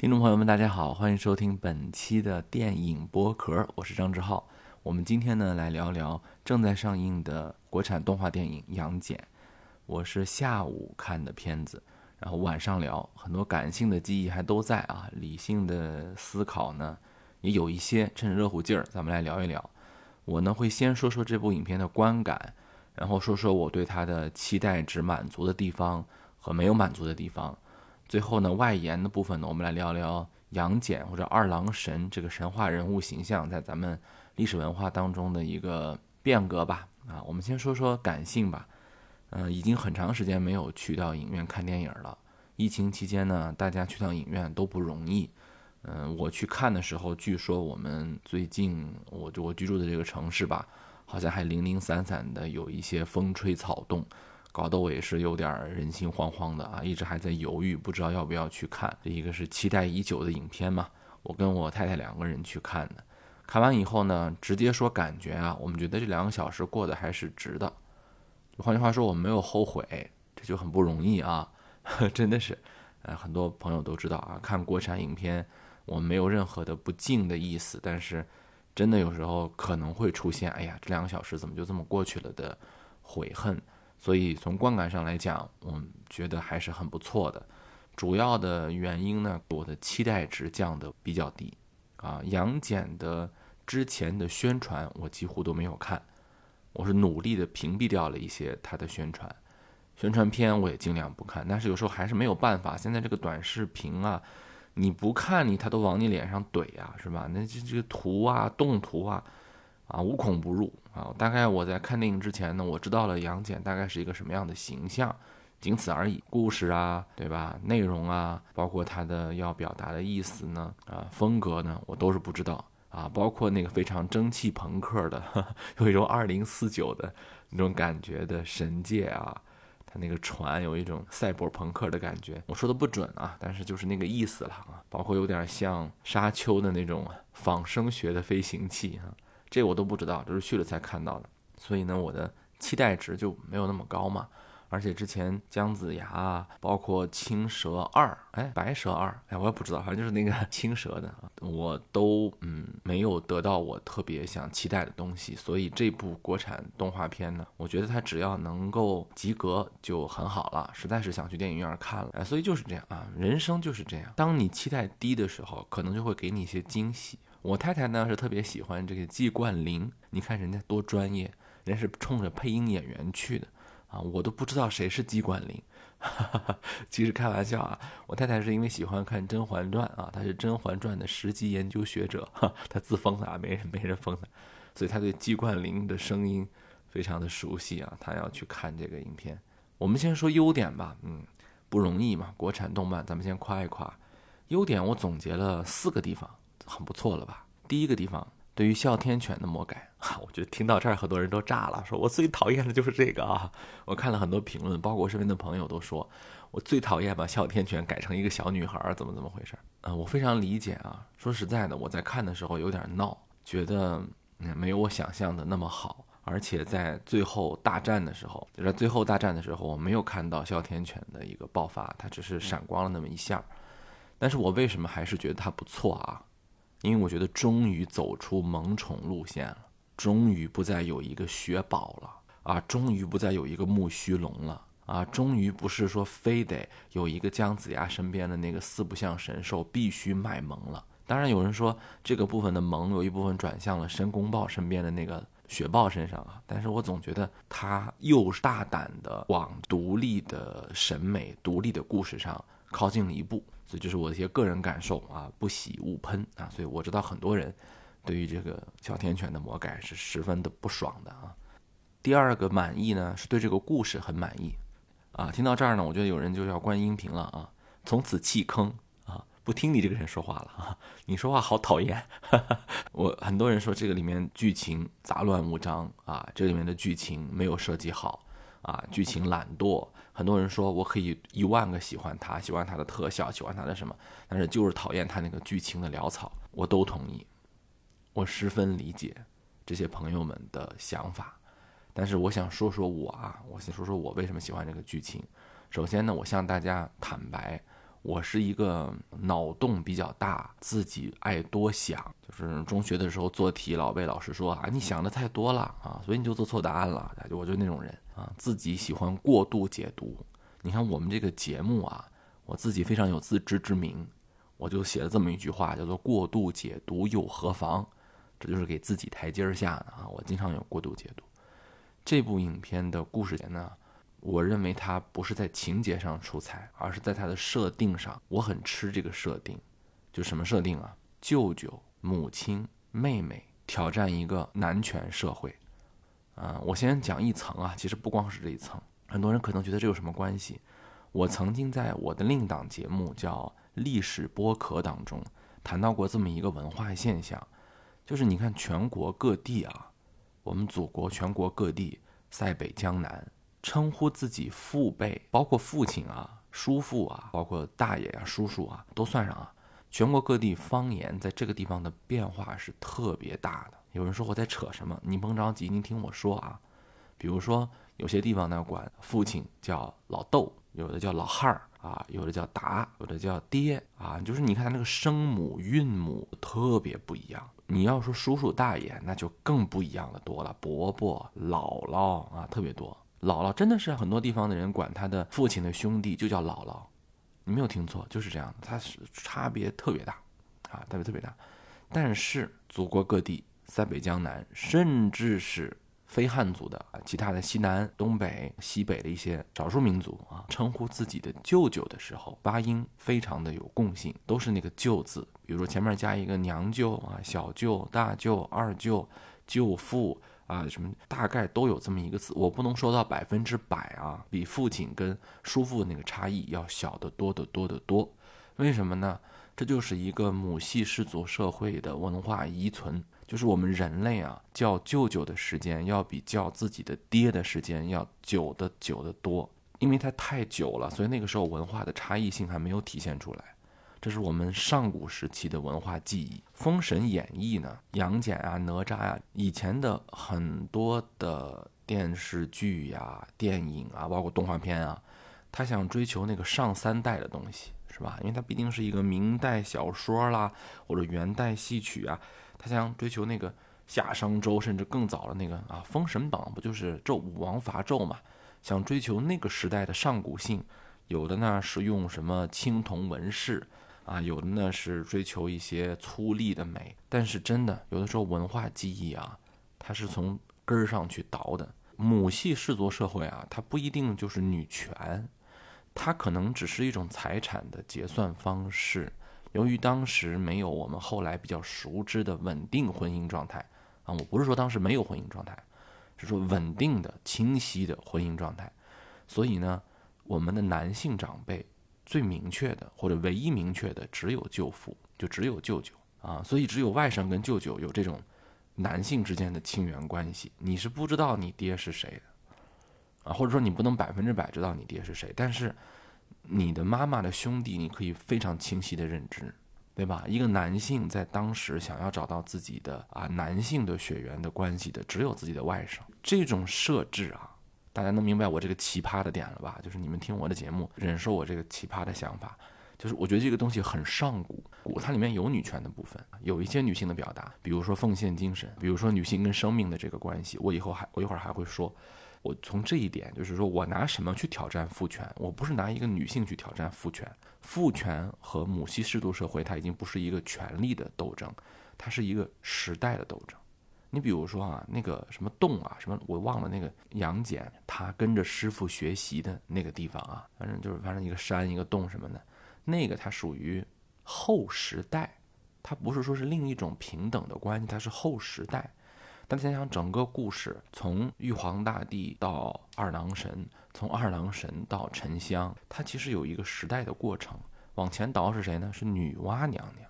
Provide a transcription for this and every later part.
听众朋友们，大家好，欢迎收听本期的电影剥壳，我是张志浩。我们今天呢来聊聊正在上映的国产动画电影《杨戬》。我是下午看的片子，然后晚上聊，很多感性的记忆还都在啊，理性的思考呢也有一些，趁着热乎劲儿，咱们来聊一聊。我呢会先说说这部影片的观感，然后说说我对它的期待值满足的地方和没有满足的地方。最后呢，外延的部分呢，我们来聊聊杨戬或者二郎神这个神话人物形象在咱们历史文化当中的一个变革吧。啊，我们先说说感性吧。嗯，已经很长时间没有去到影院看电影了。疫情期间呢，大家去趟影院都不容易。嗯，我去看的时候，据说我们最近我我居住的这个城市吧，好像还零零散散的有一些风吹草动。搞得我也是有点人心惶惶的啊，一直还在犹豫，不知道要不要去看。一个是期待已久的影片嘛，我跟我太太两个人去看的。看完以后呢，直接说感觉啊，我们觉得这两个小时过得还是值的。换句话说，我没有后悔，这就很不容易啊，真的是。呃，很多朋友都知道啊，看国产影片，我们没有任何的不敬的意思，但是真的有时候可能会出现，哎呀，这两个小时怎么就这么过去了的悔恨。所以从观感上来讲，我觉得还是很不错的。主要的原因呢，我的期待值降得比较低。啊，杨戬的之前的宣传我几乎都没有看，我是努力的屏蔽掉了一些他的宣传，宣传片我也尽量不看。但是有时候还是没有办法，现在这个短视频啊，你不看你他都往你脸上怼啊，是吧？那这这个图啊，动图啊。啊，无孔不入啊！大概我在看电影之前呢，我知道了杨戬大概是一个什么样的形象，仅此而已。故事啊，对吧？内容啊，包括他的要表达的意思呢，啊，风格呢，我都是不知道啊。包括那个非常蒸汽朋克的，有一种二零四九的那种感觉的神界啊，他那个船有一种赛博朋克的感觉，我说的不准啊，但是就是那个意思了啊。包括有点像沙丘的那种仿生学的飞行器啊。这我都不知道，这是去了才看到的，所以呢，我的期待值就没有那么高嘛。而且之前姜子牙，包括青蛇二，哎，白蛇二，哎，我也不知道，反正就是那个 青蛇的，我都嗯没有得到我特别想期待的东西。所以这部国产动画片呢，我觉得它只要能够及格就很好了。实在是想去电影院看了，哎，所以就是这样啊，人生就是这样。当你期待低的时候，可能就会给你一些惊喜。我太太呢是特别喜欢这个季冠霖，你看人家多专业，人家是冲着配音演员去的啊，我都不知道谁是季冠霖。哈哈哈其实开玩笑啊，我太太是因为喜欢看《甄嬛传》啊，她是《甄嬛传》的十级研究学者，哈她自封的啊，没人没人封的，所以她对季冠霖的声音非常的熟悉啊，她要去看这个影片。我们先说优点吧，嗯，不容易嘛，国产动漫，咱们先夸一夸。优点我总结了四个地方。很不错了吧？第一个地方，对于哮天犬的魔改，哈 我觉得听到这儿很多人都炸了，说我最讨厌的就是这个啊！我看了很多评论，包括我身边的朋友都说，我最讨厌把哮天犬改成一个小女孩，怎么怎么回事？嗯，我非常理解啊。说实在的，我在看的时候有点闹，觉得没有我想象的那么好，而且在最后大战的时候，就在最后大战的时候，我没有看到哮天犬的一个爆发，它只是闪光了那么一下。但是我为什么还是觉得它不错啊？因为我觉得终于走出萌宠路线了，终于不再有一个雪宝了啊，终于不再有一个木须龙了啊，终于不是说非得有一个姜子牙身边的那个四不像神兽必须卖萌了。当然有人说这个部分的萌有一部分转向了申公豹身边的那个雪豹身上啊，但是我总觉得他又大胆的往独立的审美、独立的故事上靠近了一步。这就是我的一些个人感受啊，不喜勿喷啊，所以我知道很多人对于这个哮天犬的魔改是十分的不爽的啊。第二个满意呢，是对这个故事很满意啊。听到这儿呢，我觉得有人就要关音频了啊，从此弃坑啊，不听你这个人说话了啊，你说话好讨厌。我很多人说这个里面剧情杂乱无章啊，这里面的剧情没有设计好。啊，剧情懒惰，很多人说我可以一万个喜欢他，喜欢他的特效，喜欢他的什么，但是就是讨厌他那个剧情的潦草，我都同意，我十分理解这些朋友们的想法，但是我想说说我啊，我先说说我为什么喜欢这个剧情。首先呢，我向大家坦白，我是一个脑洞比较大，自己爱多想，就是中学的时候做题老被老师说啊，你想的太多了啊，所以你就做错答案了。我就那种人啊，自己喜欢过度解读。你看我们这个节目啊，我自己非常有自知之明，我就写了这么一句话，叫做“过度解读又何妨”，这就是给自己台阶下的啊。我经常有过度解读。这部影片的故事点呢？我认为它不是在情节上出彩，而是在它的设定上。我很吃这个设定，就什么设定啊？舅舅、母亲、妹妹挑战一个男权社会。啊，我先讲一层啊，其实不光是这一层，很多人可能觉得这有什么关系？我曾经在我的另一档节目叫《历史播客》当中谈到过这么一个文化现象，就是你看全国各地啊，我们祖国全国各地，塞北江南。称呼自己父辈，包括父亲啊、叔父啊，包括大爷啊、叔叔啊，都算上啊。全国各地方言在这个地方的变化是特别大的。有人说我在扯什么？你甭着急，您听我说啊。比如说，有些地方呢管父亲叫老豆，有的叫老汉儿啊，有的叫达，有的叫爹啊。就是你看他那个声母、韵母特别不一样。你要说叔叔大爷，那就更不一样的多了。伯伯、姥姥啊，特别多。姥姥真的是很多地方的人管他的父亲的兄弟就叫姥姥，你没有听错，就是这样的，它是差别特别大，啊，特别特别大。但是祖国各地，塞北江南，甚至是非汉族的啊，其他的西南、东北、西北的一些少数民族啊，称呼自己的舅舅的时候，发音非常的有共性，都是那个“舅”字，比如说前面加一个娘舅啊、小舅、大舅、二舅、舅父。啊，什么大概都有这么一个字，我不能说到百分之百啊，比父亲跟叔父那个差异要小得多得多得多。为什么呢？这就是一个母系氏族社会的文化遗存，就是我们人类啊叫舅舅的时间要比叫自己的爹的时间要久的久得多，因为它太久了，所以那个时候文化的差异性还没有体现出来。这是我们上古时期的文化记忆，《封神演义》呢，杨戬啊，哪吒呀，以前的很多的电视剧呀、电影啊，包括动画片啊，他想追求那个上三代的东西，是吧？因为它毕竟是一个明代小说啦，或者元代戏曲啊，他想追求那个夏商周，甚至更早的那个啊，《封神榜》不就是纣武王伐纣嘛？想追求那个时代的上古性，有的呢是用什么青铜纹饰。啊，有的呢是追求一些粗粝的美，但是真的有的时候文化记忆啊，它是从根儿上去倒的。母系氏族社会啊，它不一定就是女权，它可能只是一种财产的结算方式。由于当时没有我们后来比较熟知的稳定婚姻状态啊，我不是说当时没有婚姻状态，是说稳定的、清晰的婚姻状态，所以呢，我们的男性长辈。最明确的或者唯一明确的只有舅父，就只有舅舅啊，所以只有外甥跟舅舅有这种男性之间的亲缘关系。你是不知道你爹是谁的啊，或者说你不能百分之百知道你爹是谁，但是你的妈妈的兄弟你可以非常清晰的认知，对吧？一个男性在当时想要找到自己的啊男性的血缘的关系的，只有自己的外甥。这种设置啊。大家能明白我这个奇葩的点了吧？就是你们听我的节目，忍受我这个奇葩的想法。就是我觉得这个东西很上古，古它里面有女权的部分，有一些女性的表达，比如说奉献精神，比如说女性跟生命的这个关系。我以后还我一会儿还会说，我从这一点就是说我拿什么去挑战父权？我不是拿一个女性去挑战父权，父权和母系氏族社会它已经不是一个权力的斗争，它是一个时代的斗争。你比如说啊，那个什么洞啊，什么我忘了那个杨戬他跟着师傅学习的那个地方啊，反正就是反正一个山一个洞什么的，那个它属于后时代，它不是说是另一种平等的关系，它是后时代。但想想整个故事，从玉皇大帝到二郎神，从二郎神到沉香，它其实有一个时代的过程。往前倒是谁呢？是女娲娘娘。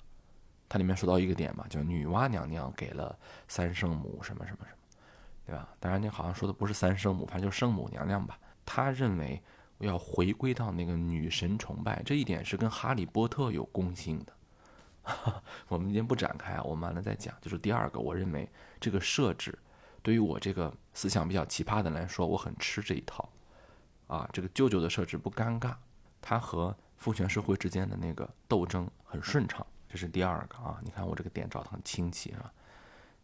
它里面说到一个点嘛，叫女娲娘娘给了三圣母什么什么什么，对吧？当然，你好像说的不是三圣母，反正就是圣母娘娘吧。她认为要回归到那个女神崇拜，这一点是跟哈利波特有共性的。我们今天不展开啊，我们完了再讲。就是第二个，我认为这个设置对于我这个思想比较奇葩的来说，我很吃这一套。啊，这个舅舅的设置不尴尬，他和父权社会之间的那个斗争很顺畅，这是第二个啊。你看我这个点找的很清晰，啊？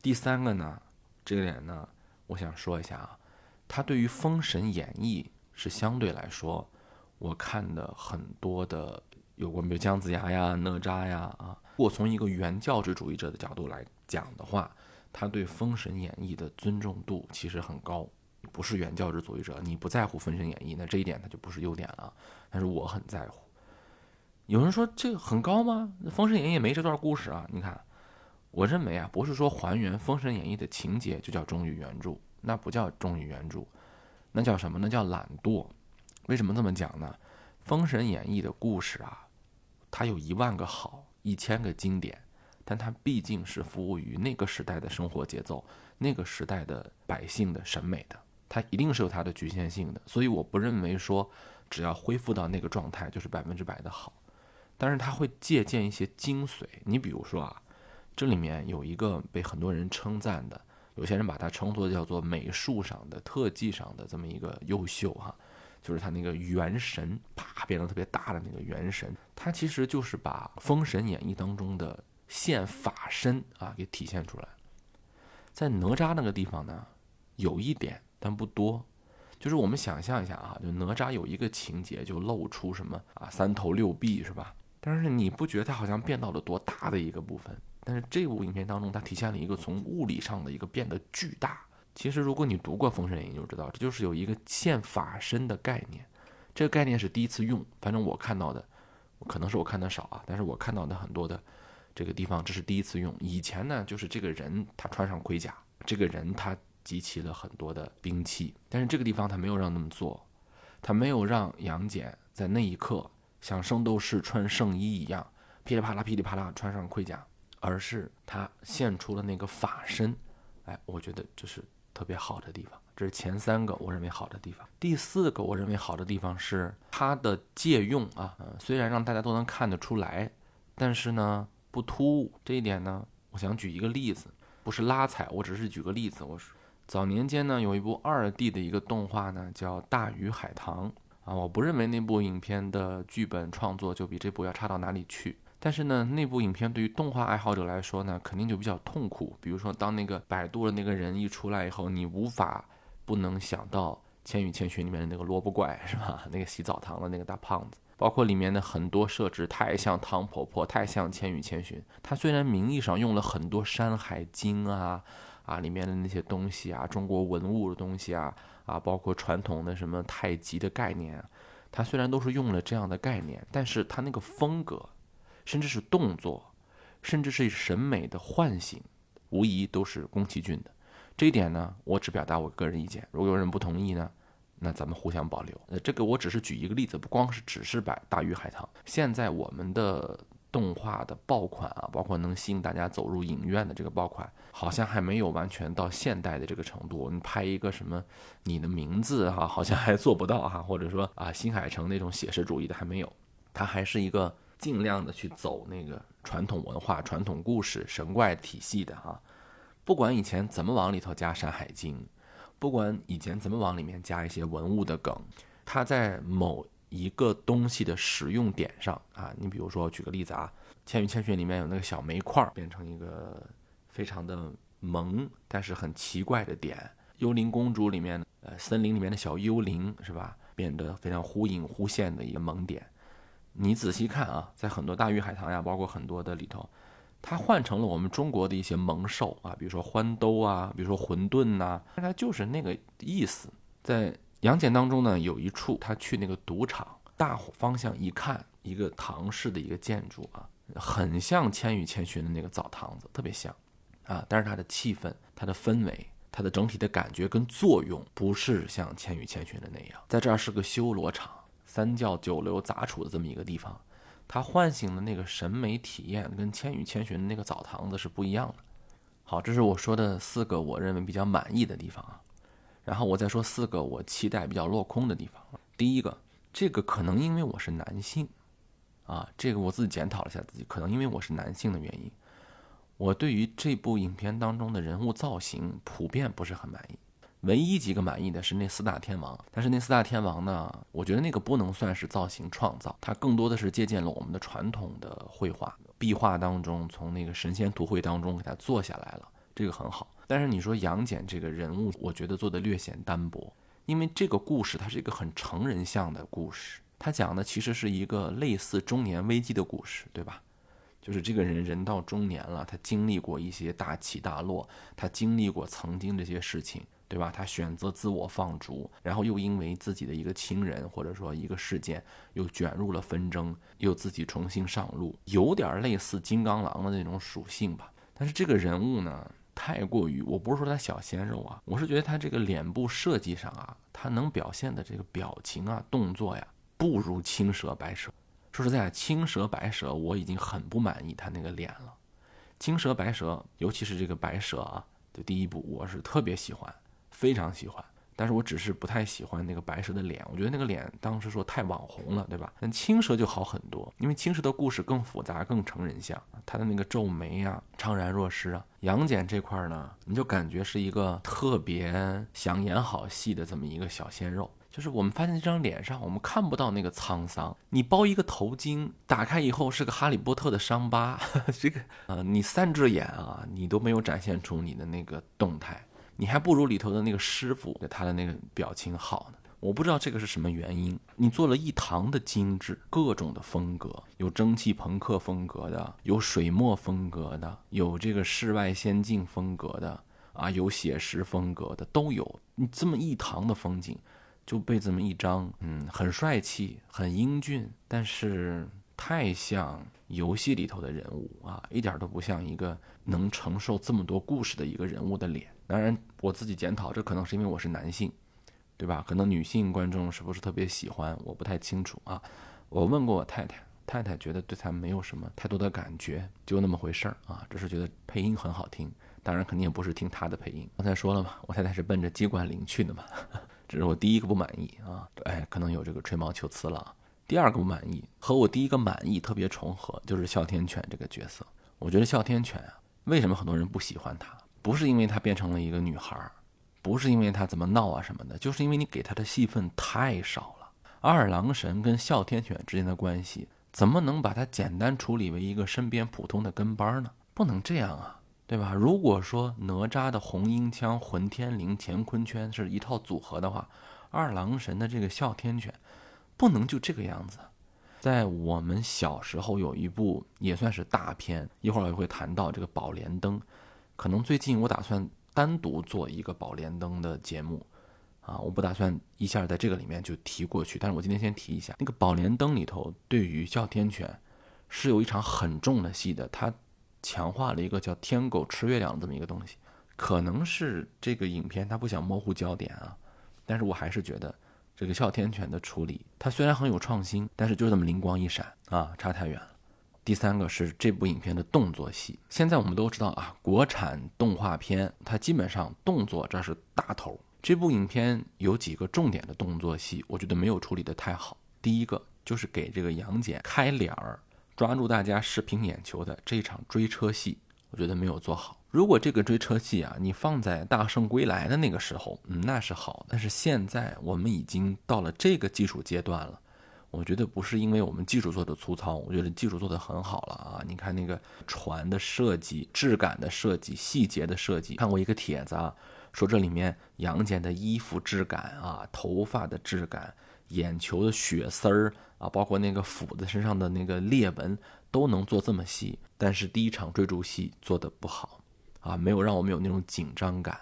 第三个呢，这个点呢，我想说一下啊，他对于《封神演义》是相对来说，我看的很多的有关，比如姜子牙呀、哪吒呀啊。如果从一个原教旨主义者的角度来讲的话，他对《封神演义》的尊重度其实很高。不是原教旨主义者，你不在乎《封神演义》，那这一点它就不是优点了。但是我很在乎。有人说这个很高吗？《封神演义》没这段故事啊。你看，我认为啊，不是说还原《封神演义》的情节就叫忠于原著，那不叫忠于原著，那叫什么？那叫懒惰。为什么这么讲呢？《封神演义》的故事啊，它有一万个好，一千个经典，但它毕竟是服务于那个时代的生活节奏，那个时代的百姓的审美的。它一定是有它的局限性的，所以我不认为说只要恢复到那个状态就是百分之百的好，但是它会借鉴一些精髓。你比如说啊，这里面有一个被很多人称赞的，有些人把它称作叫做美术上的、特技上的这么一个优秀哈，就是他那个元神啪变得特别大的那个元神，它其实就是把《封神演义》当中的现法身啊给体现出来，在哪吒那个地方呢，有一点。但不多，就是我们想象一下啊，就哪吒有一个情节，就露出什么啊三头六臂是吧？但是你不觉得他好像变到了多大的一个部分？但是这部影片当中，它体现了一个从物理上的一个变得巨大。其实如果你读过《封神演义》，就知道这就是有一个现法身的概念。这个概念是第一次用，反正我看到的，可能是我看的少啊，但是我看到的很多的这个地方，这是第一次用。以前呢，就是这个人他穿上盔甲，这个人他。集齐了很多的兵器，但是这个地方他没有让那么做，他没有让杨戬在那一刻像圣斗士穿圣衣一样噼里啪啦噼里啪啦穿上盔甲，而是他现出了那个法身。哎，我觉得这是特别好的地方。这是前三个我认为好的地方。第四个我认为好的地方是它的借用啊，虽然让大家都能看得出来，但是呢不突兀。这一点呢，我想举一个例子，不是拉踩，我只是举个例子，我说。早年间呢，有一部二 D 的一个动画呢，叫《大鱼海棠》啊。我不认为那部影片的剧本创作就比这部要差到哪里去。但是呢，那部影片对于动画爱好者来说呢，肯定就比较痛苦。比如说，当那个百度的那个人一出来以后，你无法不能想到《千与千寻》里面的那个萝卜怪，是吧？那个洗澡堂的那个大胖子，包括里面的很多设置太像汤婆婆，太像《千与千寻》。它虽然名义上用了很多《山海经》啊。啊，里面的那些东西啊，中国文物的东西啊，啊，包括传统的什么太极的概念，它虽然都是用了这样的概念，但是它那个风格，甚至是动作，甚至是审美的唤醒，无疑都是宫崎骏的。这一点呢，我只表达我个人意见。如果有人不同意呢，那咱们互相保留。呃，这个我只是举一个例子，不光是只是摆大鱼海棠。现在我们的。动画的爆款啊，包括能吸引大家走入影院的这个爆款，好像还没有完全到现代的这个程度。你拍一个什么你的名字哈，好像还做不到哈，或者说啊新海诚那种写实主义的还没有，它还是一个尽量的去走那个传统文化、传统故事、神怪体系的哈。不管以前怎么往里头加《山海经》，不管以前怎么往里面加一些文物的梗，它在某。一个东西的使用点上啊，你比如说举个例子啊，《千与千寻》里面有那个小煤块变成一个非常的萌但是很奇怪的点，《幽灵公主》里面呃森林里面的小幽灵是吧，变得非常忽隐忽现的一个萌点。你仔细看啊，在很多大鱼海棠呀，包括很多的里头，它换成了我们中国的一些萌兽啊，比如说欢兜啊，比如说混沌呐，它就是那个意思，在。杨戬当中呢，有一处他去那个赌场，大方向一看，一个唐式的一个建筑啊，很像《千与千寻》的那个澡堂子，特别像啊。但是它的气氛、它的氛围、它的整体的感觉跟作用，不是像《千与千寻》的那样。在这儿是个修罗场，三教九流杂处的这么一个地方，它唤醒的那个审美体验，跟《千与千寻》的那个澡堂子是不一样的。好，这是我说的四个我认为比较满意的地方啊。然后我再说四个我期待比较落空的地方。第一个，这个可能因为我是男性，啊，这个我自己检讨了一下自己，可能因为我是男性的原因，我对于这部影片当中的人物造型普遍不是很满意。唯一几个满意的是那四大天王，但是那四大天王呢，我觉得那个不能算是造型创造，它更多的是借鉴了我们的传统的绘画壁画当中，从那个神仙图绘当中给它做下来了，这个很好。但是你说杨戬这个人物，我觉得做的略显单薄，因为这个故事它是一个很成人向的故事，它讲的其实是一个类似中年危机的故事，对吧？就是这个人人到中年了，他经历过一些大起大落，他经历过曾经这些事情，对吧？他选择自我放逐，然后又因为自己的一个亲人或者说一个事件，又卷入了纷争，又自己重新上路，有点类似金刚狼的那种属性吧。但是这个人物呢，太过于，我不是说他小鲜肉啊，我是觉得他这个脸部设计上啊，他能表现的这个表情啊、动作呀，不如青蛇白蛇。说实在，青蛇白蛇我已经很不满意他那个脸了。青蛇白蛇，尤其是这个白蛇啊，就第一部我是特别喜欢，非常喜欢。但是我只是不太喜欢那个白蛇的脸，我觉得那个脸当时说太网红了，对吧？但青蛇就好很多，因为青蛇的故事更复杂、更成人像，他的那个皱眉啊、怅然若失啊。杨戬这块呢，你就感觉是一个特别想演好戏的这么一个小鲜肉。就是我们发现这张脸上，我们看不到那个沧桑。你包一个头巾，打开以后是个哈利波特的伤疤。这个呃，你三只眼啊，你都没有展现出你的那个动态，你还不如里头的那个师傅他的那个表情好呢。我不知道这个是什么原因。你做了一堂的精致，各种的风格，有蒸汽朋克风格的，有水墨风格的，有这个世外仙境风格的，啊，有写实风格的都有。你这么一堂的风景。就被这么一张，嗯，很帅气、很英俊，但是太像游戏里头的人物啊，一点都不像一个能承受这么多故事的一个人物的脸。当然，我自己检讨，这可能是因为我是男性，对吧？可能女性观众是不是特别喜欢，我不太清楚啊。我问过我太太，太太觉得对他没有什么太多的感觉，就那么回事儿啊，只是觉得配音很好听。当然，肯定也不是听他的配音。刚才说了嘛，我太太是奔着机关灵去的嘛。这是我第一个不满意啊，哎，可能有这个吹毛求疵了。第二个不满意和我第一个满意特别重合，就是哮天犬这个角色。我觉得哮天犬啊，为什么很多人不喜欢它？不是因为她变成了一个女孩，不是因为她怎么闹啊什么的，就是因为你给她的戏份太少了。二郎神跟哮天犬之间的关系，怎么能把它简单处理为一个身边普通的跟班呢？不能这样啊！对吧？如果说哪吒的红缨枪、混天绫、乾坤圈是一套组合的话，二郎神的这个哮天犬不能就这个样子。在我们小时候有一部也算是大片，一会儿我会谈到这个《宝莲灯》。可能最近我打算单独做一个《宝莲灯》的节目啊，我不打算一下在这个里面就提过去。但是我今天先提一下，那个《宝莲灯》里头对于哮天犬是有一场很重的戏的，它。强化了一个叫“天狗吃月亮”这么一个东西，可能是这个影片它不想模糊焦点啊，但是我还是觉得这个哮天犬的处理，它虽然很有创新，但是就这么灵光一闪啊，差太远了。第三个是这部影片的动作戏，现在我们都知道啊，国产动画片它基本上动作这是大头，这部影片有几个重点的动作戏，我觉得没有处理的太好。第一个就是给这个杨戬开脸儿。抓住大家视频眼球的这场追车戏，我觉得没有做好。如果这个追车戏啊，你放在《大圣归来》的那个时候，嗯，那是好。但是现在我们已经到了这个技术阶段了，我觉得不是因为我们技术做的粗糙，我觉得技术做的很好了啊。你看那个船的设计、质感的设计、细节的设计，看过一个帖子啊，说这里面杨戬的衣服质感啊、头发的质感、眼球的血丝儿。啊，包括那个斧子身上的那个裂纹都能做这么细，但是第一场追逐戏做的不好，啊，没有让我们有那种紧张感。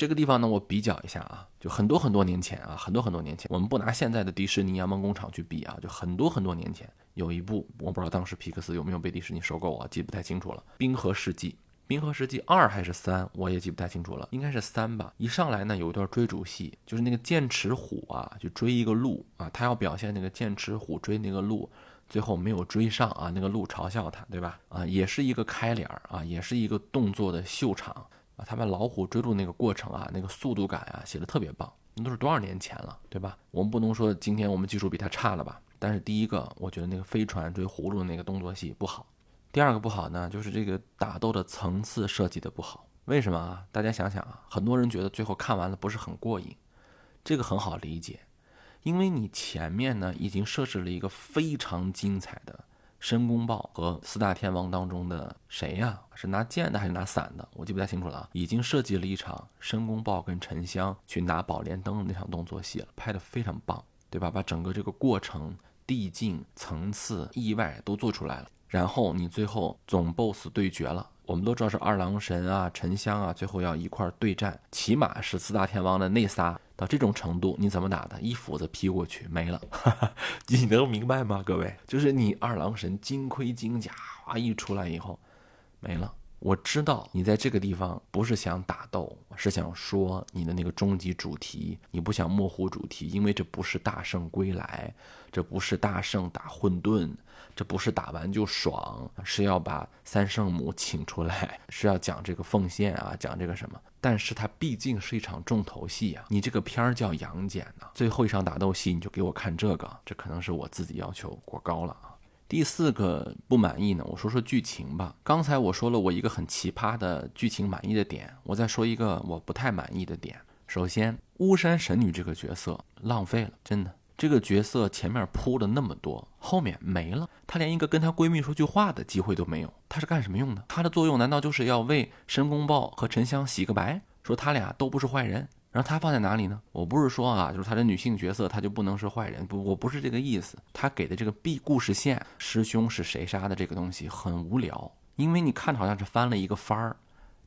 这个地方呢，我比较一下啊，就很多很多年前啊，很多很多年前，我们不拿现在的迪士尼、阳梦工厂去比啊，就很多很多年前有一部，我不知道当时皮克斯有没有被迪士尼收购啊，记不太清楚了，《冰河世纪》。《冰河世纪》二还是三，我也记不太清楚了，应该是三吧。一上来呢，有一段追逐戏，就是那个剑齿虎啊，就追一个鹿啊，他要表现那个剑齿虎追那个鹿，最后没有追上啊，那个鹿嘲笑他，对吧？啊，也是一个开脸儿啊，也是一个动作的秀场他把老虎追逐那个过程啊，那个速度感啊，写的特别棒。那都是多少年前了，对吧？我们不能说今天我们技术比他差了吧？但是第一个，我觉得那个飞船追葫芦那个动作戏不好。第二个不好呢，就是这个打斗的层次设计的不好。为什么啊？大家想想啊，很多人觉得最后看完了不是很过瘾，这个很好理解，因为你前面呢已经设置了一个非常精彩的申公豹和四大天王当中的谁呀？是拿剑的还是拿伞的？我记不太清楚了。已经设计了一场申公豹跟沉香去拿宝莲灯的那场动作戏了，拍的非常棒，对吧？把整个这个过程、递进、层次、意外都做出来了。然后你最后总 BOSS 对决了，我们都知道是二郎神啊、沉香啊，最后要一块对战，起码是四大天王的那仨到这种程度，你怎么打的？一斧子劈过去没了，你能明白吗？各位，就是你二郎神金盔金甲啊一出来以后，没了。我知道你在这个地方不是想打斗，是想说你的那个终极主题，你不想模糊主题，因为这不是大圣归来，这不是大圣打混沌，这不是打完就爽，是要把三圣母请出来，是要讲这个奉献啊，讲这个什么？但是它毕竟是一场重头戏啊，你这个片儿叫杨戬呢，最后一场打斗戏你就给我看这个，这可能是我自己要求过高了啊。第四个不满意呢，我说说剧情吧。刚才我说了我一个很奇葩的剧情满意的点，我再说一个我不太满意的点。首先，巫山神女这个角色浪费了，真的，这个角色前面铺了那么多，后面没了，她连一个跟她闺蜜说句话的机会都没有。她是干什么用的？她的作用难道就是要为申公豹和沉香洗个白，说他俩都不是坏人？然后她放在哪里呢？我不是说啊，就是她的女性角色，她就不能是坏人。不，我不是这个意思。她给的这个 B 故事线，师兄是谁杀的这个东西很无聊，因为你看好像是翻了一个番儿，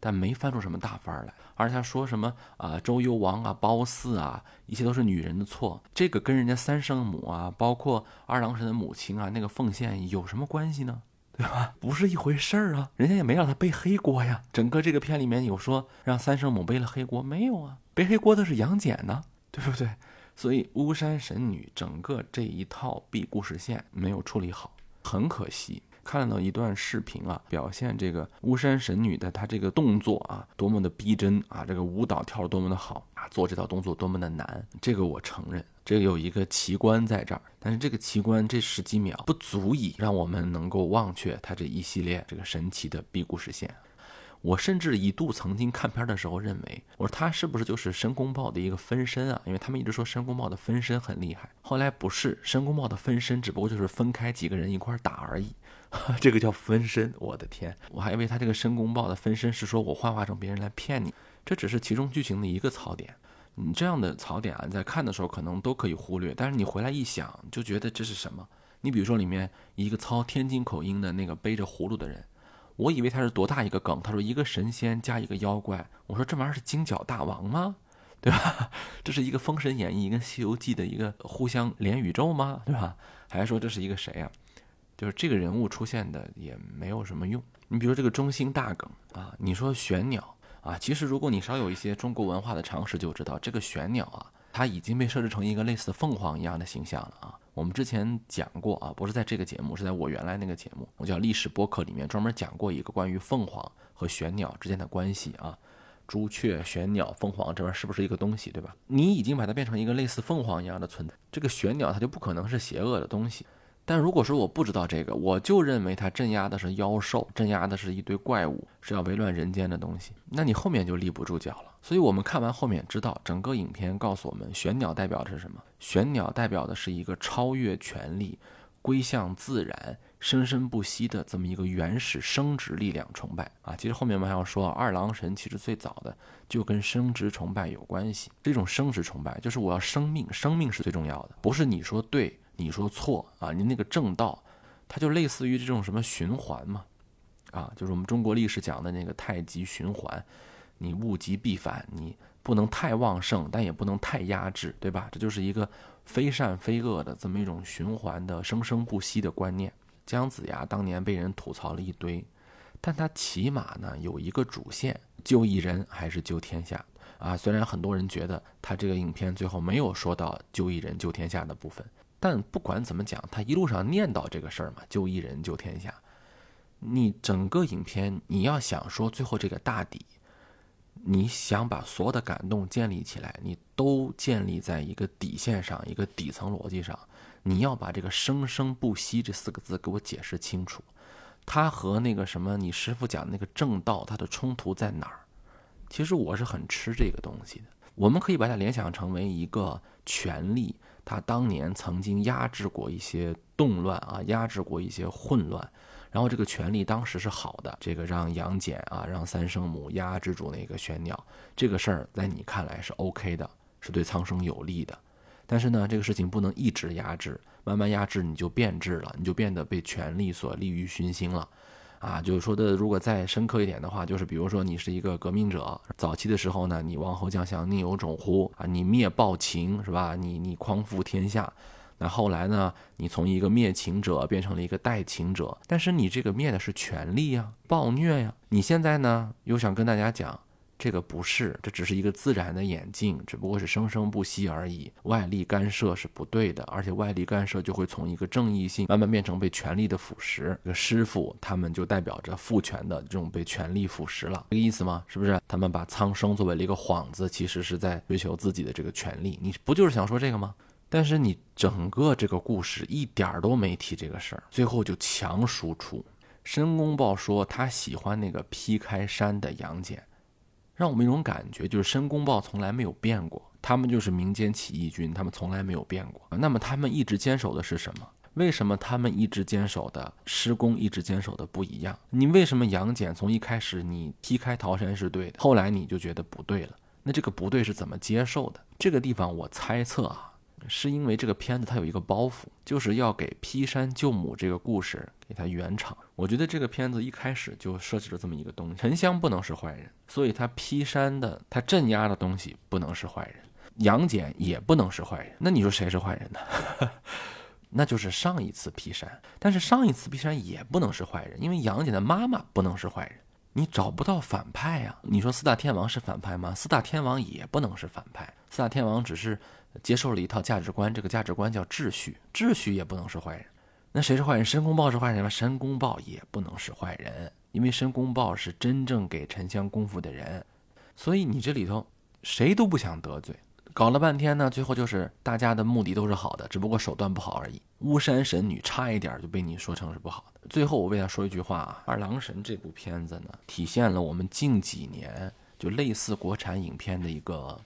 但没翻出什么大番儿来。而且说什么啊，周幽王啊，褒姒啊，一切都是女人的错，这个跟人家三圣母啊，包括二郎神的母亲啊，那个奉献有什么关系呢？对吧？不是一回事儿啊，人家也没让他背黑锅呀。整个这个片里面有说让三圣母背了黑锅没有啊？背黑锅的是杨戬呢，对不对？所以巫山神女整个这一套 B 故事线没有处理好，很可惜。看到一段视频啊，表现这个巫山神女的她这个动作啊，多么的逼真啊，这个舞蹈跳得多么的好啊，做这套动作多么的难，这个我承认。这个有一个奇观在这儿，但是这个奇观这十几秒不足以让我们能够忘却它这一系列这个神奇的 B 故事线。我甚至一度曾经看片的时候认为，我说他是不是就是申公豹的一个分身啊？因为他们一直说申公豹的分身很厉害。后来不是，申公豹的分身只不过就是分开几个人一块打而已，这个叫分身。我的天，我还以为他这个申公豹的分身是说我幻化成别人来骗你，这只是其中剧情的一个槽点。你这样的槽点啊，在看的时候可能都可以忽略，但是你回来一想，就觉得这是什么？你比如说里面一个操天津口音的那个背着葫芦的人。我以为他是多大一个梗？他说一个神仙加一个妖怪。我说这玩意儿是金角大王吗？对吧？这是一个《封神演义》跟《西游记》的一个互相连宇宙吗？对吧？还是说这是一个谁呀？就是这个人物出现的也没有什么用。你比如这个中心大梗啊，你说玄鸟啊，其实如果你稍有一些中国文化的常识，就知道这个玄鸟啊，它已经被设置成一个类似凤凰一样的形象了啊。我们之前讲过啊，不是在这个节目，是在我原来那个节目，我叫历史播客里面专门讲过一个关于凤凰和玄鸟之间的关系啊，朱雀、玄鸟、凤凰这边是不是一个东西，对吧？你已经把它变成一个类似凤凰一样的存在，这个玄鸟它就不可能是邪恶的东西。但如果说我不知道这个，我就认为它镇压的是妖兽，镇压的是一堆怪物，是要为乱人间的东西，那你后面就立不住脚了。所以我们看完后面知道，整个影片告诉我们，玄鸟代表的是什么？玄鸟代表的是一个超越权力、归向自然、生生不息的这么一个原始生殖力量崇拜啊。其实后面我们还要说，二郎神其实最早的就跟生殖崇拜有关系。这种生殖崇拜就是我要生命，生命是最重要的，不是你说对。你说错啊？你那个正道，它就类似于这种什么循环嘛，啊，就是我们中国历史讲的那个太极循环，你物极必反，你不能太旺盛，但也不能太压制，对吧？这就是一个非善非恶的这么一种循环的生生不息的观念。姜子牙当年被人吐槽了一堆，但他起码呢有一个主线，救一人还是救天下啊？虽然很多人觉得他这个影片最后没有说到救一人救天下的部分。但不管怎么讲，他一路上念叨这个事儿嘛，救一人救天下。你整个影片，你要想说最后这个大底，你想把所有的感动建立起来，你都建立在一个底线上，一个底层逻辑上。你要把这个生生不息这四个字给我解释清楚，它和那个什么你师傅讲的那个正道，它的冲突在哪儿？其实我是很吃这个东西的。我们可以把它联想成为一个权力，它当年曾经压制过一些动乱啊，压制过一些混乱。然后这个权力当时是好的，这个让杨戬啊，让三圣母压制住那个玄鸟，这个事儿在你看来是 OK 的，是对苍生有利的。但是呢，这个事情不能一直压制，慢慢压制你就变质了，你就变得被权力所利欲熏心了。啊，就是说的，如果再深刻一点的话，就是比如说你是一个革命者，早期的时候呢，你王侯将相宁有种乎啊，你灭暴秦是吧？你你匡扶天下。那后来呢？你从一个灭秦者变成了一个代秦者，但是你这个灭的是权力呀，暴虐呀。你现在呢，又想跟大家讲，这个不是，这只是一个自然的演进，只不过是生生不息而已。外力干涉是不对的，而且外力干涉就会从一个正义性慢慢变成被权力的腐蚀。这个师傅他们就代表着父权的这种被权力腐蚀了，这个意思吗？是不是？他们把苍生作为了一个幌子，其实是在追求自己的这个权利。你不就是想说这个吗？但是你整个这个故事一点儿都没提这个事儿，最后就强输出。申公豹说他喜欢那个劈开山的杨戬，让我们一种感觉就是申公豹从来没有变过，他们就是民间起义军，他们从来没有变过。那么他们一直坚守的是什么？为什么他们一直坚守的施工一直坚守的不一样？你为什么杨戬从一开始你劈开桃山是对的，后来你就觉得不对了？那这个不对是怎么接受的？这个地方我猜测啊。是因为这个片子它有一个包袱，就是要给劈山救母这个故事给它圆场。我觉得这个片子一开始就设置了这么一个东西：沉香不能是坏人，所以他劈山的、他镇压的东西不能是坏人，杨戬也不能是坏人。那你说谁是坏人呢？那就是上一次劈山，但是上一次劈山也不能是坏人，因为杨戬的妈妈不能是坏人。你找不到反派呀？你说四大天王是反派吗？四大天王也不能是反派，四大天王只是。接受了一套价值观，这个价值观叫秩序，秩序也不能是坏人。那谁是坏人？申公豹是坏人吗？申公豹也不能是坏人，因为申公豹是真正给沉香功夫的人。所以你这里头谁都不想得罪，搞了半天呢，最后就是大家的目的都是好的，只不过手段不好而已。巫山神女差一点就被你说成是不好的。最后我为他说一句话啊，《二郎神》这部片子呢，体现了我们近几年就类似国产影片的一个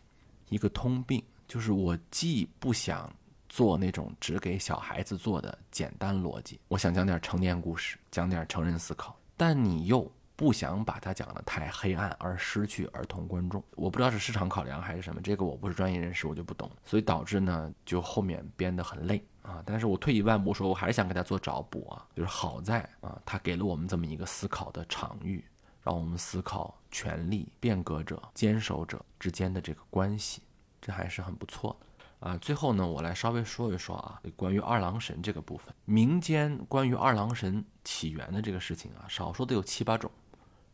一个通病。就是我既不想做那种只给小孩子做的简单逻辑，我想讲点成年故事，讲点成人思考，但你又不想把它讲得太黑暗而失去儿童观众。我不知道是市场考量还是什么，这个我不是专业人士，我就不懂，所以导致呢，就后面编得很累啊。但是我退一万步说，我还是想给他做找补啊，就是好在啊，他给了我们这么一个思考的场域，让我们思考权力变革者、坚守者之间的这个关系。这还是很不错的啊！最后呢，我来稍微说一说啊，关于二郎神这个部分，民间关于二郎神起源的这个事情啊，少说得有七八种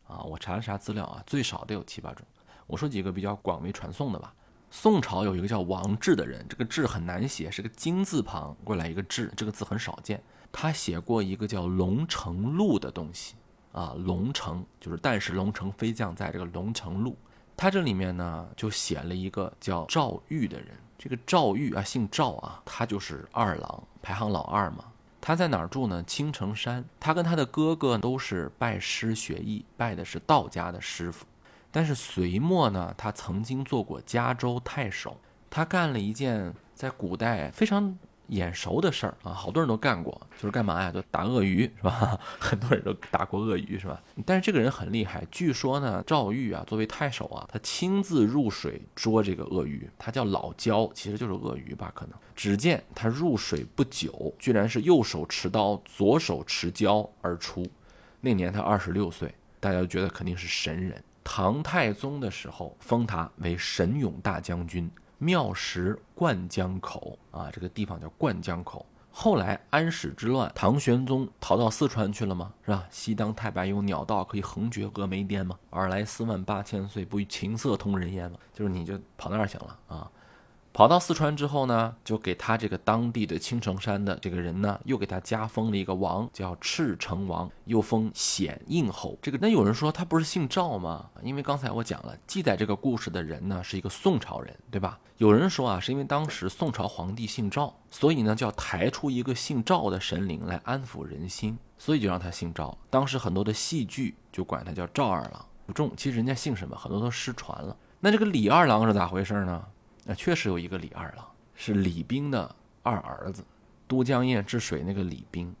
啊。我查了查资料啊，最少得有七八种。我说几个比较广为传颂的吧。宋朝有一个叫王志的人，这个志很难写，是个金字旁过来一个志，这个字很少见。他写过一个叫《龙城录》的东西啊，龙城就是但是龙城飞将在这个龙城录。他这里面呢，就写了一个叫赵玉的人。这个赵玉啊，姓赵啊，他就是二郎，排行老二嘛。他在哪儿住呢？青城山。他跟他的哥哥都是拜师学艺，拜的是道家的师傅。但是隋末呢，他曾经做过加州太守。他干了一件在古代非常。眼熟的事儿啊，好多人都干过，就是干嘛呀？就打鳄鱼是吧？很多人都打过鳄鱼是吧？但是这个人很厉害，据说呢，赵玉啊，作为太守啊，他亲自入水捉这个鳄鱼，他叫老蛟，其实就是鳄鱼吧？可能。只见他入水不久，居然是右手持刀，左手持蛟而出。那年他二十六岁，大家都觉得肯定是神人。唐太宗的时候，封他为神勇大将军。庙石灌江口啊，这个地方叫灌江口。后来安史之乱，唐玄宗逃到四川去了吗？是吧？西当太白有鸟道，可以横绝峨眉巅吗？尔来四万八千岁，不与琴瑟同人烟吗？就是你就跑那儿行了啊。跑到四川之后呢，就给他这个当地的青城山的这个人呢，又给他加封了一个王，叫赤城王，又封显应侯。这个那有人说他不是姓赵吗？因为刚才我讲了，记载这个故事的人呢是一个宋朝人，对吧？有人说啊，是因为当时宋朝皇帝姓赵，所以呢就要抬出一个姓赵的神灵来安抚人心，所以就让他姓赵。当时很多的戏剧就管他叫赵二郎。不重，其实人家姓什么，很多都失传了。那这个李二郎是咋回事呢？那确实有一个李二郎，是李冰的二儿子，都江堰治水那个李冰。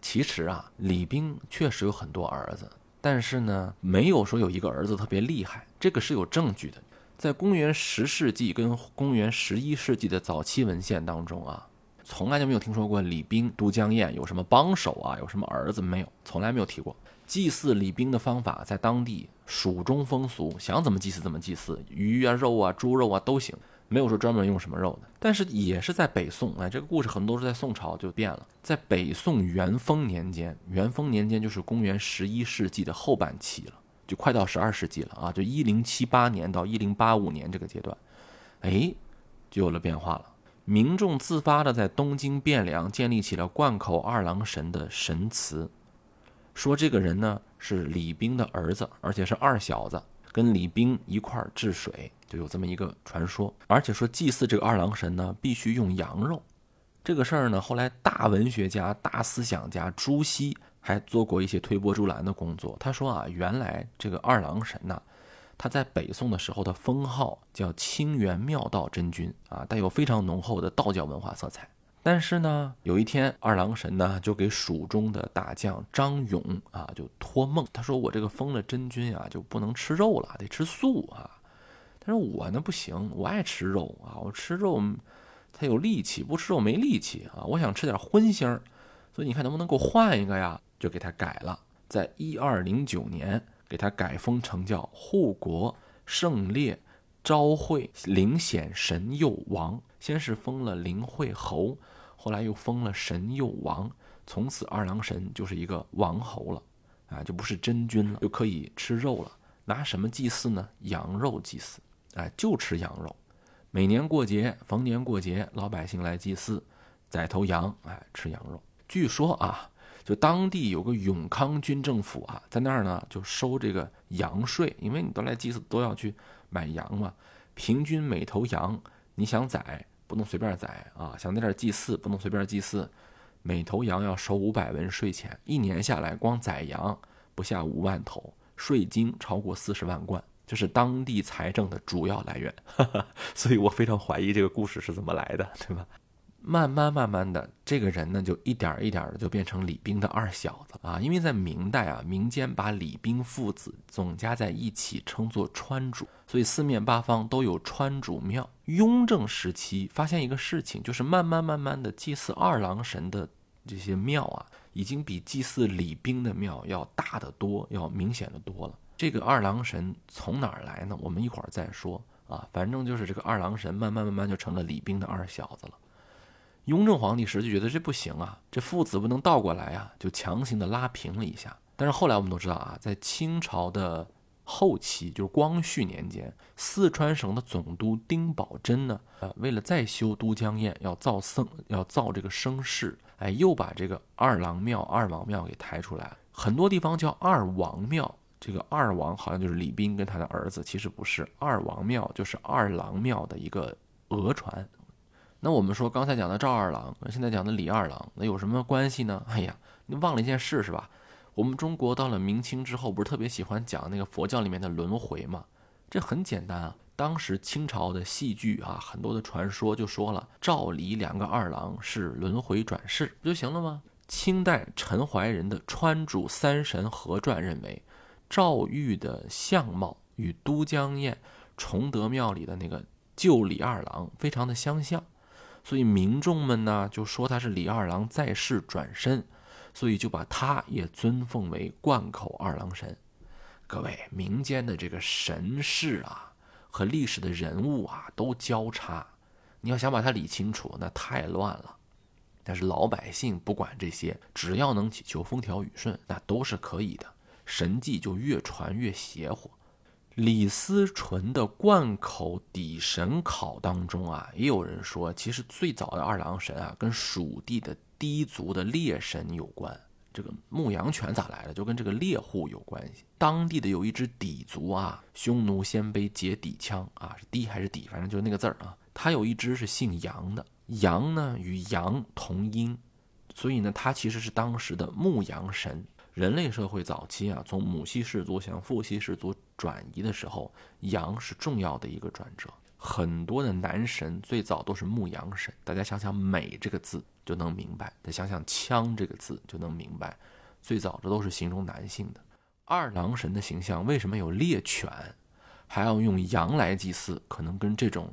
其实啊，李冰确实有很多儿子，但是呢，没有说有一个儿子特别厉害，这个是有证据的。在公元十世纪跟公元十一世纪的早期文献当中啊，从来就没有听说过李冰都江堰有什么帮手啊，有什么儿子没有，从来没有提过。祭祀李冰的方法在当地蜀中风俗，想怎么祭祀怎么祭祀，鱼啊、肉啊、猪肉啊都行，没有说专门用什么肉的。但是也是在北宋，哎，这个故事很多是在宋朝就变了。在北宋元丰年间，元丰年间就是公元十一世纪的后半期了。就快到十二世纪了啊，就一零七八年到一零八五年这个阶段，哎，就有了变化了。民众自发的在东京汴梁建立起了灌口二郎神的神祠，说这个人呢是李冰的儿子，而且是二小子，跟李冰一块治水，就有这么一个传说。而且说祭祀这个二郎神呢，必须用羊肉。这个事儿呢，后来大文学家、大思想家朱熹。还做过一些推波助澜的工作。他说啊，原来这个二郎神呐，他在北宋的时候的封号叫清源妙道真君啊，带有非常浓厚的道教文化色彩。但是呢，有一天二郎神呢就给蜀中的大将张勇啊就托梦，他说我这个封了真君啊就不能吃肉了，得吃素啊。他说我呢不行，我爱吃肉啊，我吃肉他有力气，不吃肉没力气啊。我想吃点荤腥，所以你看能不能给我换一个呀？就给他改了，在一二零九年给他改封成叫护国圣烈昭惠灵显神佑王。先是封了灵惠侯，后来又封了神佑王。从此二郎神就是一个王侯了，啊，就不是真君了，就可以吃肉了。拿什么祭祀呢？羊肉祭祀，哎，就吃羊肉。每年过节，逢年过节，老百姓来祭祀，宰头羊，哎，吃羊肉。据说啊。就当地有个永康军政府啊，在那儿呢就收这个羊税，因为你都来祭祀都要去买羊嘛。平均每头羊你想宰不能随便宰啊，想在这儿祭祀不能随便祭祀，每头羊要收五百文税钱，一年下来光宰羊不下五万头，税金超过四十万贯，这是当地财政的主要来源。所以我非常怀疑这个故事是怎么来的，对吧？慢慢慢慢的，这个人呢，就一点一点的就变成李冰的二小子啊。因为在明代啊，民间把李冰父子总加在一起称作川主，所以四面八方都有川主庙。雍正时期发现一个事情，就是慢慢慢慢的祭祀二郎神的这些庙啊，已经比祭祀李冰的庙要大得多，要明显的多了。这个二郎神从哪儿来呢？我们一会儿再说啊。反正就是这个二郎神慢慢慢慢就成了李冰的二小子了。雍正皇帝时就觉得这不行啊，这父子不能倒过来啊，就强行的拉平了一下。但是后来我们都知道啊，在清朝的后期，就是光绪年间，四川省的总督丁宝桢呢，呃，为了再修都江堰，要造僧，要造这个声势，哎，又把这个二郎庙、二王庙给抬出来很多地方叫二王庙，这个二王好像就是李斌跟他的儿子，其实不是，二王庙就是二郎庙的一个讹传。那我们说刚才讲的赵二郎，现在讲的李二郎，那有什么关系呢？哎呀，你忘了一件事是吧？我们中国到了明清之后，不是特别喜欢讲那个佛教里面的轮回吗？这很简单啊，当时清朝的戏剧啊，很多的传说就说了，赵李两个二郎是轮回转世，不就行了吗？清代陈怀仁的《川主三神合传》认为，赵玉的相貌与都江堰崇德庙里的那个旧李二郎非常的相像。所以民众们呢就说他是李二郎在世转身，所以就把他也尊奉为灌口二郎神。各位民间的这个神事啊和历史的人物啊都交叉，你要想把它理清楚，那太乱了。但是老百姓不管这些，只要能祈求风调雨顺，那都是可以的。神迹就越传越邪乎。李思纯的灌口底神考当中啊，也有人说，其实最早的二郎神啊，跟蜀地的氐族的猎神有关。这个牧羊犬咋来的？就跟这个猎户有关系。当地的有一支氐族啊，匈奴鲜卑结氐羌啊，是氐还是氐？反正就是那个字儿啊。他有一支是姓杨的，杨呢与羊同音，所以呢，他其实是当时的牧羊神。人类社会早期啊，从母系氏族向父系氏族转移的时候，羊是重要的一个转折。很多的男神最早都是牧羊神，大家想想“美”这个字就能明白；再想想“枪”这个字就能明白，最早这都是形容男性的。二郎神的形象为什么有猎犬，还要用羊来祭祀？可能跟这种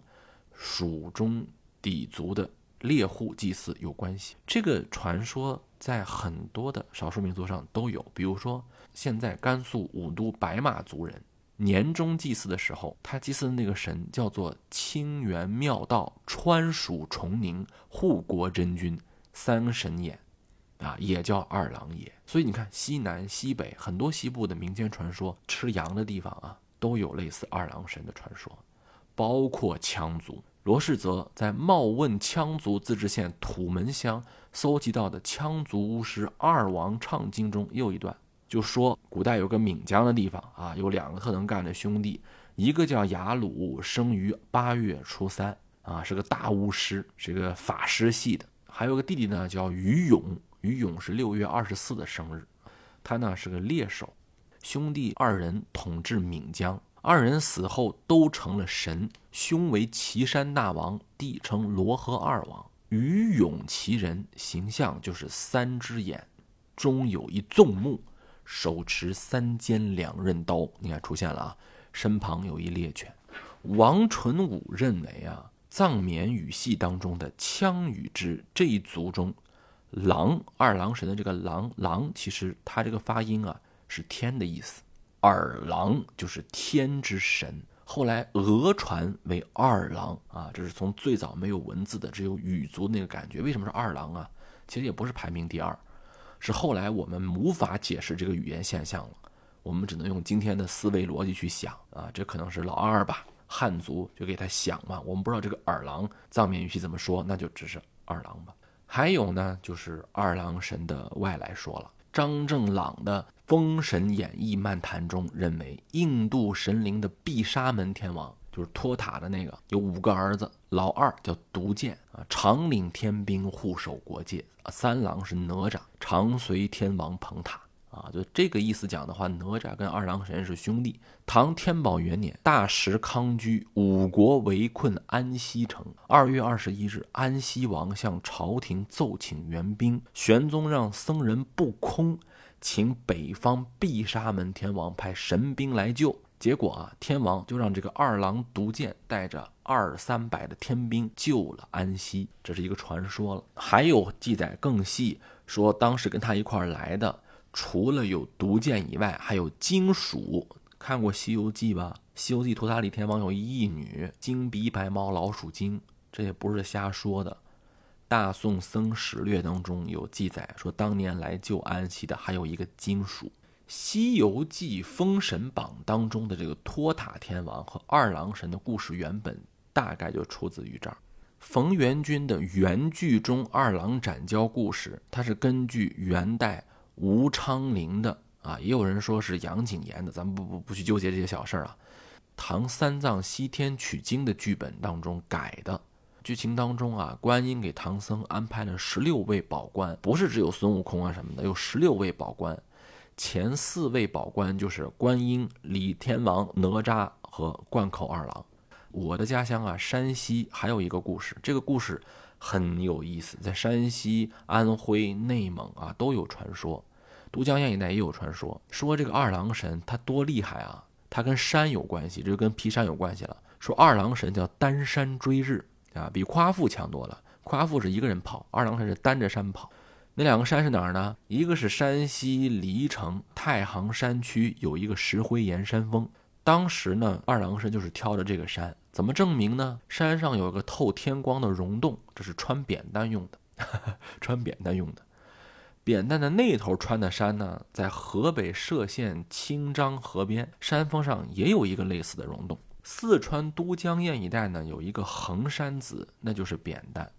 蜀中氐族的猎户祭祀有关系。这个传说在很多的少数民族上都有，比如说现在甘肃武都白马族人。年终祭祀的时候，他祭祀的那个神叫做清源妙道川蜀崇宁护国真君三神眼，啊，也叫二郎爷。所以你看，西南西北很多西部的民间传说，吃羊的地方啊，都有类似二郎神的传说，包括羌族。罗世泽在《茂汶羌族自治县土门乡》搜集到的羌族巫师二王唱经中又一段。就说古代有个岷江的地方啊，有两个特能干的兄弟，一个叫雅鲁，生于八月初三啊，是个大巫师，是个法师系的；还有个弟弟呢，叫于勇，于勇是六月二十四的生日，他呢是个猎手。兄弟二人统治岷江，二人死后都成了神，兄为岐山大王，弟称罗河二王。于勇其人形象就是三只眼，中有一纵目。手持三尖两刃刀，你看出现了啊，身旁有一猎犬。王纯武认为啊，藏缅语系当中的羌语之这一族中，狼二郎神的这个狼狼，其实它这个发音啊是天的意思，二郎就是天之神。后来讹传为二郎啊，这是从最早没有文字的，只有语族那个感觉。为什么是二郎啊？其实也不是排名第二。是后来我们无法解释这个语言现象了，我们只能用今天的思维逻辑去想啊，这可能是老二吧，汉族就给他想嘛，我们不知道这个二郎藏缅语系怎么说，那就只是二郎吧。还有呢，就是二郎神的外来说了，张正朗的《封神演义漫谈》中认为，印度神灵的必杀门天王。就是托塔的那个，有五个儿子，老二叫独剑啊，常领天兵护守国界啊。三郎是哪吒，常随天王捧塔啊。就这个意思讲的话，哪吒跟二郎神是兄弟。唐天宝元年，大石康居五国围困安西城。二月二十一日，安西王向朝廷奏请援兵，玄宗让僧人不空，请北方毗沙门天王派神兵来救。结果啊，天王就让这个二郎独剑带着二三百的天兵救了安西，这是一个传说了。还有记载更细，说当时跟他一块来的，除了有毒箭以外，还有金鼠。看过《西游记》吧？《西游记》托塔李天王有一义女，金鼻白毛老鼠精，这也不是瞎说的。大宋僧史略当中有记载，说当年来救安西的还有一个金鼠。《西游记》《封神榜》当中的这个托塔天王和二郎神的故事原本大概就出自于这儿。冯元君的原剧中二郎斩蛟故事，它是根据元代吴昌龄的啊，也有人说是杨谨言的，咱们不不不去纠结这些小事儿啊。唐三藏西天取经的剧本当中改的。剧情当中啊，观音给唐僧安排了十六位保官，不是只有孙悟空啊什么的，有十六位保官。前四位保官就是观音、李天王、哪吒和贯口二郎。我的家乡啊，山西还有一个故事，这个故事很有意思。在山西、安徽、内蒙啊都有传说，都江堰一带也有传说，说这个二郎神他多厉害啊，他跟山有关系，这就跟劈山有关系了。说二郎神叫单山追日啊，比夸父强多了。夸父是一个人跑，二郎神是单着山跑。那两个山是哪儿呢？一个是山西黎城太行山区有一个石灰岩山峰，当时呢二郎神就是挑着这个山。怎么证明呢？山上有个透天光的溶洞，这是穿扁担用的，穿扁担用的。扁担的那头穿的山呢，在河北涉县清漳河边山峰上也有一个类似的溶洞。四川都江堰一带呢有一个横山子，那就是扁担。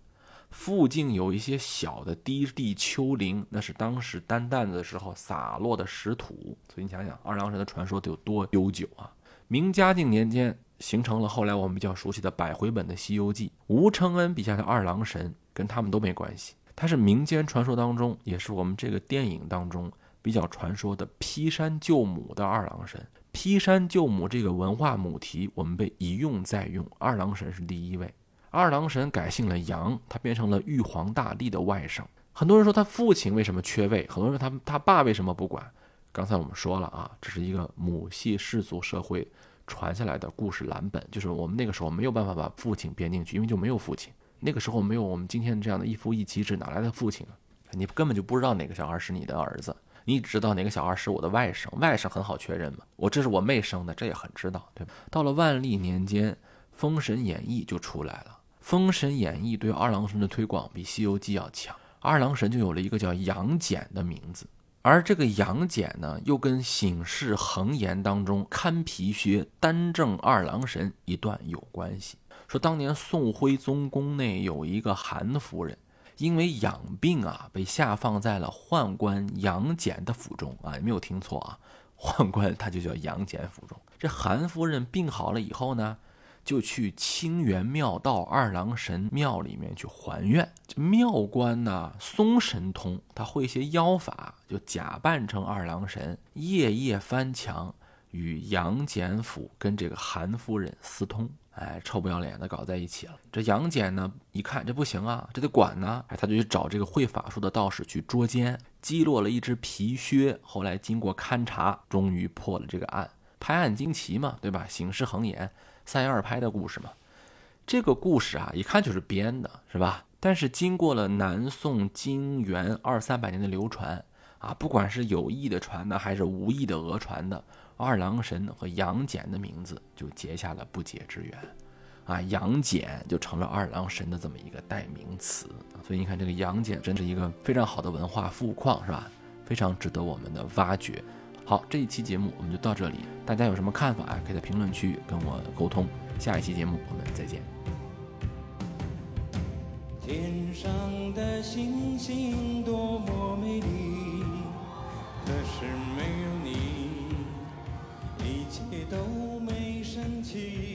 附近有一些小的低地丘陵，那是当时担担子的时候洒落的石土。所以你想想，二郎神的传说得有多悠久啊！明嘉靖年间形成了后来我们比较熟悉的百回本的《西游记》。吴承恩笔下的二郎神跟他们都没关系，他是民间传说当中，也是我们这个电影当中比较传说的劈山救母的二郎神。劈山救母这个文化母题，我们被一用再用，二郎神是第一位。二郎神改姓了杨，他变成了玉皇大帝的外甥。很多人说他父亲为什么缺位？很多人说他他爸为什么不管？刚才我们说了啊，这是一个母系氏族社会传下来的故事蓝本，就是我们那个时候没有办法把父亲编进去，因为就没有父亲。那个时候没有我们今天这样的一夫一妻制，哪来的父亲啊？你根本就不知道哪个小孩是你的儿子，你只知道哪个小孩是我的外甥。外甥很好确认嘛，我这是我妹生的，这也很知道，对吧？到了万历年间，《封神演义》就出来了，《封神演义》对二郎神的推广比《西游记》要强，二郎神就有了一个叫杨戬的名字。而这个杨戬呢，又跟醒世恒言当中看皮靴单正二郎神一段有关系。说当年宋徽宗宫内有一个韩夫人，因为养病啊，被下放在了宦官杨戬的府中啊，你没有听错啊，宦官他就叫杨戬府中。这韩夫人病好了以后呢？就去清源庙道二郎神庙里面去还愿。这庙官呢，松神通，他会一些妖法，就假扮成二郎神，夜夜翻墙，与杨戬府跟这个韩夫人私通。哎，臭不要脸的搞在一起了。这杨戬呢，一看这不行啊，这得管呢。哎，他就去找这个会法术的道士去捉奸，击落了一只皮靴。后来经过勘察，终于破了这个案。拍案惊奇嘛，对吧？醒世恒言。三言二拍的故事嘛，这个故事啊，一看就是编的，是吧？但是经过了南宋金元二三百年的流传啊，不管是有意的传的，还是无意的讹传的，二郎神和杨戬的名字就结下了不解之缘，啊，杨戬就成了二郎神的这么一个代名词。所以你看，这个杨戬真是一个非常好的文化富矿，是吧？非常值得我们的挖掘。好，这一期节目我们就到这里。大家有什么看法啊？可以在评论区跟我沟通。下一期节目我们再见。天上的星星多么美丽，可是没有你，一切都没生气。